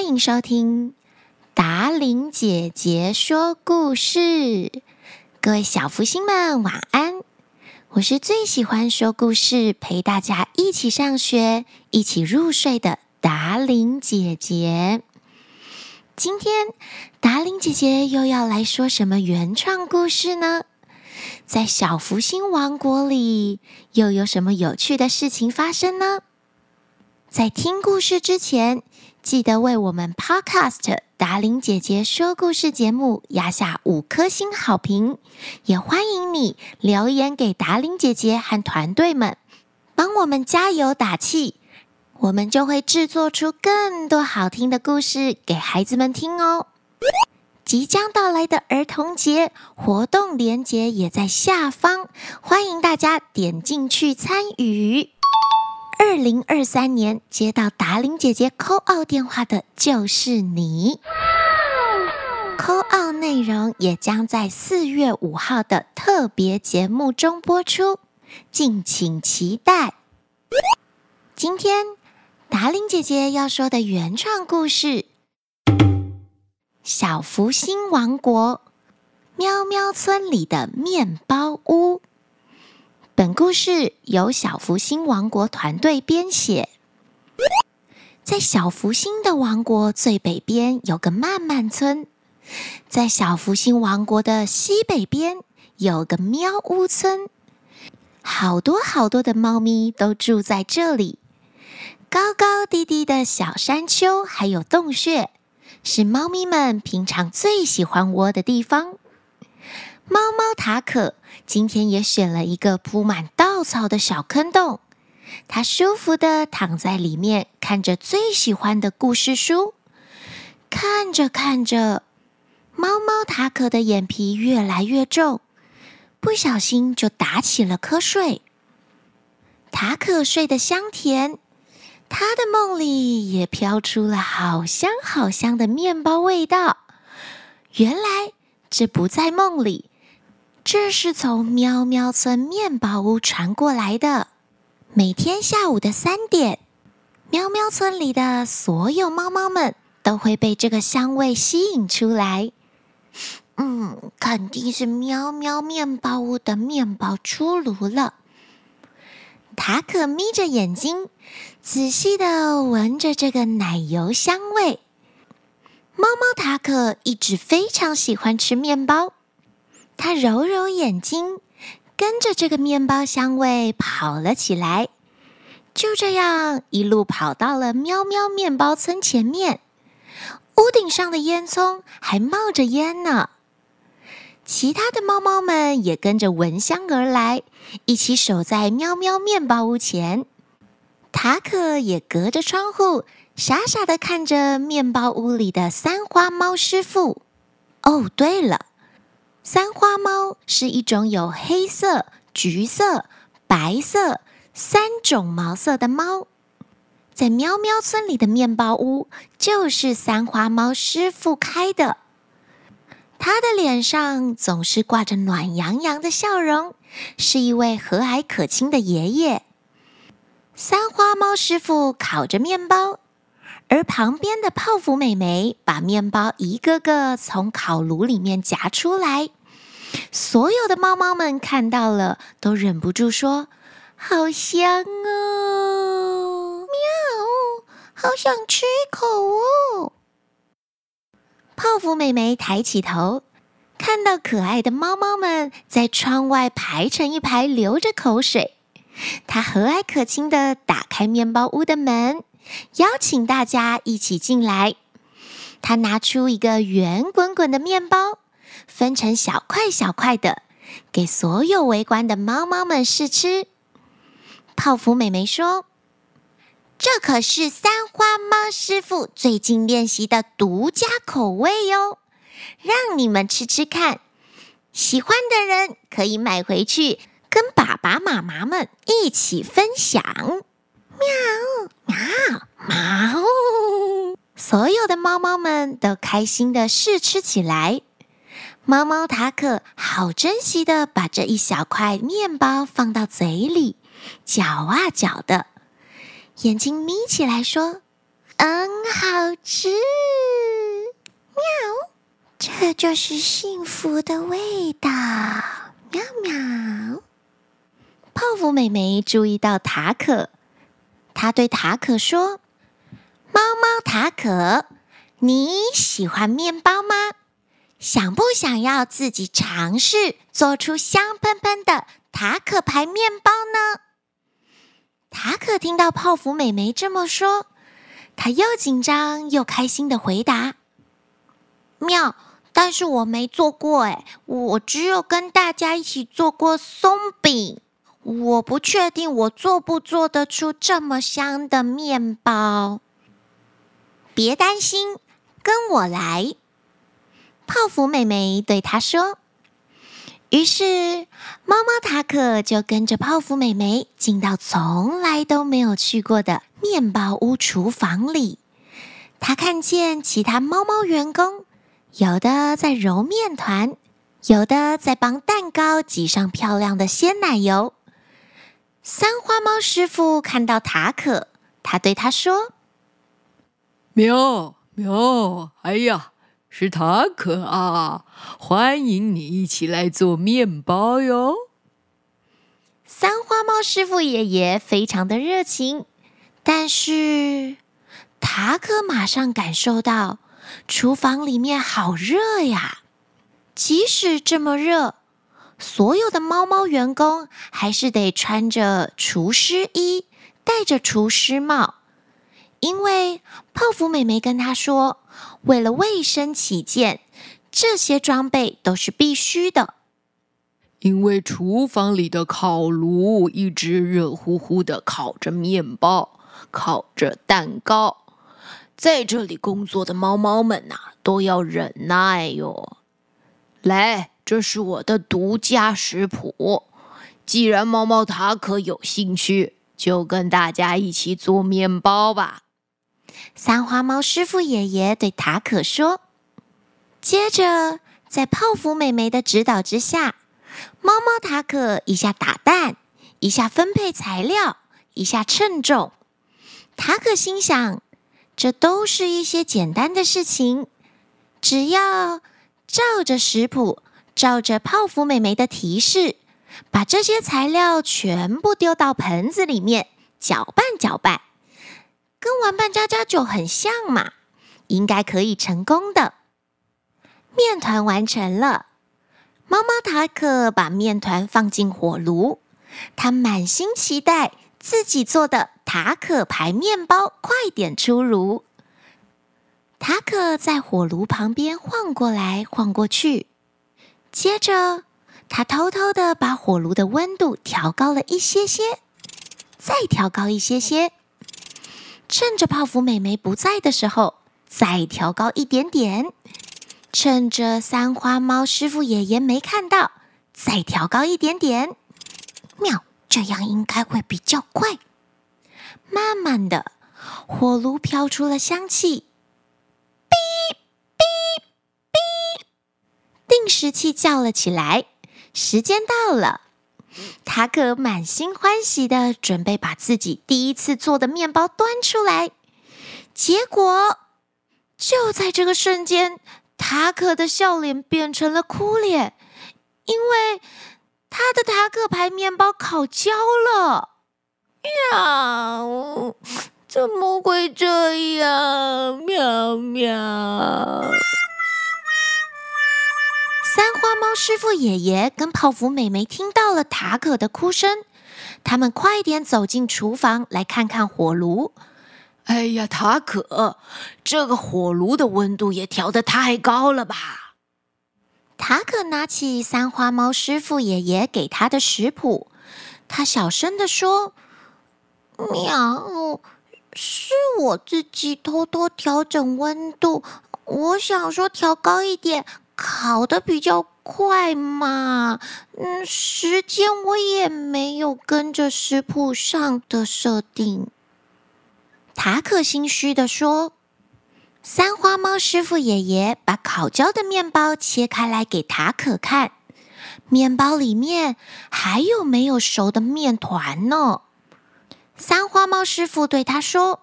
欢迎收听达玲姐姐说故事。各位小福星们，晚安！我是最喜欢说故事、陪大家一起上学、一起入睡的达玲姐姐。今天达玲姐姐又要来说什么原创故事呢？在小福星王国里，又有什么有趣的事情发生呢？在听故事之前，记得为我们 Podcast 达伶姐姐说故事节目压下五颗星好评，也欢迎你留言给达伶姐姐和团队们，帮我们加油打气，我们就会制作出更多好听的故事给孩子们听哦。即将到来的儿童节活动链接也在下方，欢迎大家点进去参与。二零二三年接到达伶姐姐 call out 电话的就是你，call out 内容也将在四月五号的特别节目中播出，敬请期待。今天达伶姐姐要说的原创故事《小福星王国喵喵村里的面包屋》。本故事由小福星王国团队编写。在小福星的王国最北边有个慢慢村，在小福星王国的西北边有个喵屋村，好多好多的猫咪都住在这里。高高低低的小山丘还有洞穴，是猫咪们平常最喜欢窝的地方。猫猫塔可今天也选了一个铺满稻草的小坑洞，它舒服的躺在里面，看着最喜欢的故事书。看着看着，猫猫塔可的眼皮越来越重，不小心就打起了瞌睡。塔可睡得香甜，他的梦里也飘出了好香好香的面包味道。原来这不在梦里。这是从喵喵村面包屋传过来的。每天下午的三点，喵喵村里的所有猫猫们都会被这个香味吸引出来。嗯，肯定是喵喵面包屋的面包出炉了。塔可眯着眼睛，仔细的闻着这个奶油香味。猫猫塔可一直非常喜欢吃面包。他揉揉眼睛，跟着这个面包香味跑了起来。就这样，一路跑到了喵喵面包村前面。屋顶上的烟囱还冒着烟呢。其他的猫猫们也跟着闻香而来，一起守在喵喵面包屋前。塔可也隔着窗户，傻傻的看着面包屋里的三花猫师傅。哦，对了。三花猫是一种有黑色、橘色、白色三种毛色的猫，在喵喵村里的面包屋就是三花猫师傅开的。他的脸上总是挂着暖洋洋的笑容，是一位和蔼可亲的爷爷。三花猫师傅烤着面包，而旁边的泡芙美眉把面包一个个从烤炉里面夹出来。所有的猫猫们看到了，都忍不住说：“好香哦！”喵，好想吃一口哦！泡芙美眉抬起头，看到可爱的猫猫们在窗外排成一排，流着口水。她和蔼可亲地打开面包屋的门，邀请大家一起进来。她拿出一个圆滚滚的面包。分成小块小块的，给所有围观的猫猫们试吃。泡芙美眉说：“这可是三花猫师傅最近练习的独家口味哟，让你们吃吃看。喜欢的人可以买回去，跟爸爸妈妈们一起分享。”喵喵喵！所有的猫猫们都开心的试吃起来。猫猫塔可好珍惜的把这一小块面包放到嘴里，嚼啊嚼的，眼睛眯起来说：“嗯，好吃。喵，这就是幸福的味道。喵喵。泡芙美眉注意到塔可，他对塔可说：“猫猫塔可，你喜欢面包吗？想不想要自己尝试做出香喷喷的塔可牌面包呢？”塔可听到泡芙妹妹这么说，她又紧张又开心的回答：“妙，但是我没做过诶，我只有跟大家一起做过松饼，我不确定我做不做得出这么香的面包。别担心，跟我来。”泡芙妹妹对她说。于是，猫猫塔可就跟着泡芙妹妹进到从来都没有去过的面包屋厨房里。他看见其他猫猫员工，有的在揉面团，有的在帮蛋糕挤上漂亮的鲜奶油。三花猫师傅看到塔可，他对他说：“喵喵，哎呀！”是塔可啊！欢迎你一起来做面包哟。三花猫师傅爷爷非常的热情，但是塔可马上感受到厨房里面好热呀。即使这么热，所有的猫猫员工还是得穿着厨师衣，戴着厨师帽，因为泡芙妹妹跟他说。为了卫生起见，这些装备都是必须的。因为厨房里的烤炉一直热乎乎的烤着面包，烤着蛋糕，在这里工作的猫猫们呐，都要忍耐哟。来，这是我的独家食谱。既然猫猫塔可有兴趣，就跟大家一起做面包吧。三花猫师傅爷爷对塔可说：“接着，在泡芙妹妹的指导之下，猫猫塔可一下打蛋，一下分配材料，一下称重。塔可心想，这都是一些简单的事情，只要照着食谱，照着泡芙妹妹的提示，把这些材料全部丢到盆子里面，搅拌搅拌。”跟玩扮家家酒很像嘛，应该可以成功的。面团完成了，猫猫塔可把面团放进火炉，他满心期待自己做的塔可牌面包快点出炉。塔可在火炉旁边晃过来晃过去，接着他偷偷的把火炉的温度调高了一些些，再调高一些些。趁着泡芙妹妹不在的时候，再调高一点点；趁着三花猫师傅爷爷没看到，再调高一点点。妙，这样应该会比较快。慢慢的，火炉飘出了香气，定时器叫了起来，时间到了。塔可满心欢喜的准备把自己第一次做的面包端出来，结果就在这个瞬间，塔可的笑脸变成了哭脸，因为他的塔可牌面包烤焦了。喵！怎么会这样？喵喵！三花猫师傅爷爷跟泡芙美眉听到了塔可的哭声，他们快点走进厨房来看看火炉。哎呀，塔可，这个火炉的温度也调得太高了吧？塔可拿起三花猫师傅爷爷给他的食谱，他小声地说：“喵，是我自己偷偷调整温度，我想说调高一点。”烤的比较快嘛，嗯，时间我也没有跟着食谱上的设定。塔可心虚地说：“三花猫师傅爷爷把烤焦的面包切开来给塔可看，面包里面还有没有熟的面团呢？”三花猫师傅对他说：“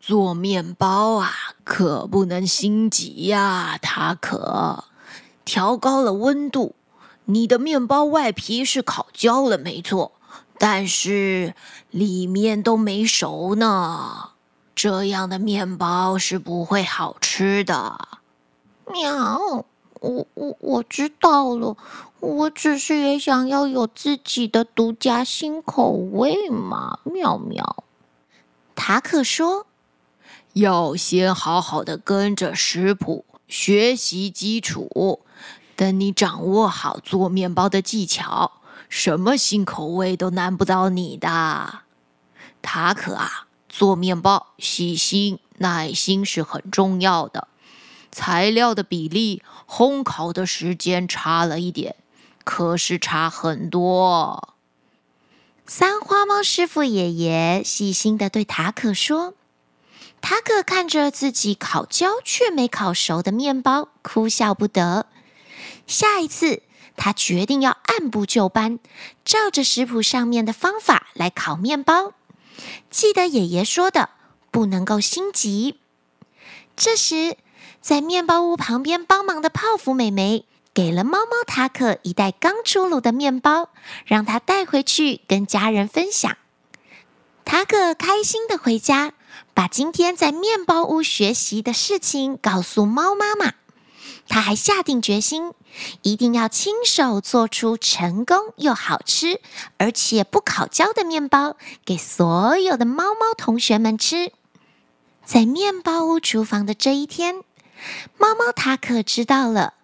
做面包啊，可不能心急呀，塔可。调高了温度，你的面包外皮是烤焦了，没错，但是里面都没熟呢。这样的面包是不会好吃的。喵，我我我知道了，我只是也想要有自己的独家新口味嘛。喵喵，塔可说，要先好好的跟着食谱学习基础，等你掌握好做面包的技巧，什么新口味都难不倒你的。塔可啊。做面包，细心、耐心是很重要的。材料的比例、烘烤的时间差了一点，可是差很多。三花猫师傅爷爷细心的对塔可说：“塔克看着自己烤焦却没烤熟的面包，哭笑不得。下一次，他决定要按部就班，照着食谱上面的方法来烤面包。”记得爷爷说的，不能够心急。这时，在面包屋旁边帮忙的泡芙美眉给了猫猫塔克一袋刚出炉的面包，让他带回去跟家人分享。塔克开心的回家，把今天在面包屋学习的事情告诉猫妈妈。他还下定决心，一定要亲手做出成功又好吃，而且不烤焦的面包，给所有的猫猫同学们吃。在面包屋厨房的这一天，猫猫塔可知道了，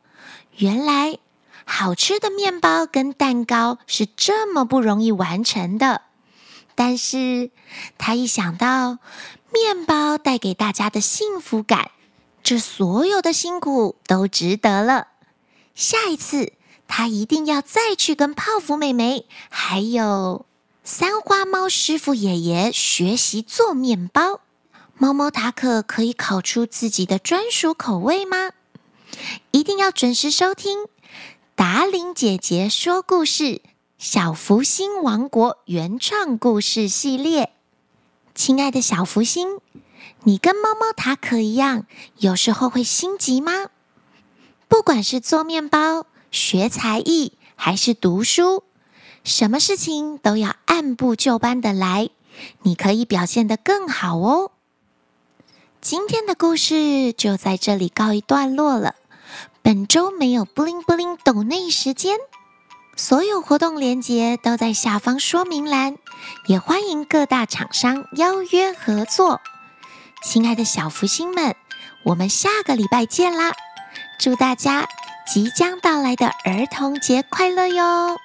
原来好吃的面包跟蛋糕是这么不容易完成的。但是，他一想到面包带给大家的幸福感，这所有的辛苦都值得了。下一次，他一定要再去跟泡芙妹妹还有三花猫师傅爷爷学习做面包。猫猫塔可可以烤出自己的专属口味吗？一定要准时收听达玲姐姐说故事《小福星王国》原创故事系列。亲爱的小福星。你跟猫猫塔可一样，有时候会心急吗？不管是做面包、学才艺，还是读书，什么事情都要按部就班的来，你可以表现得更好哦。今天的故事就在这里告一段落了。本周没有布灵布灵抖内时间，所有活动链接都在下方说明栏，也欢迎各大厂商邀约合作。亲爱的小福星们，我们下个礼拜见啦！祝大家即将到来的儿童节快乐哟！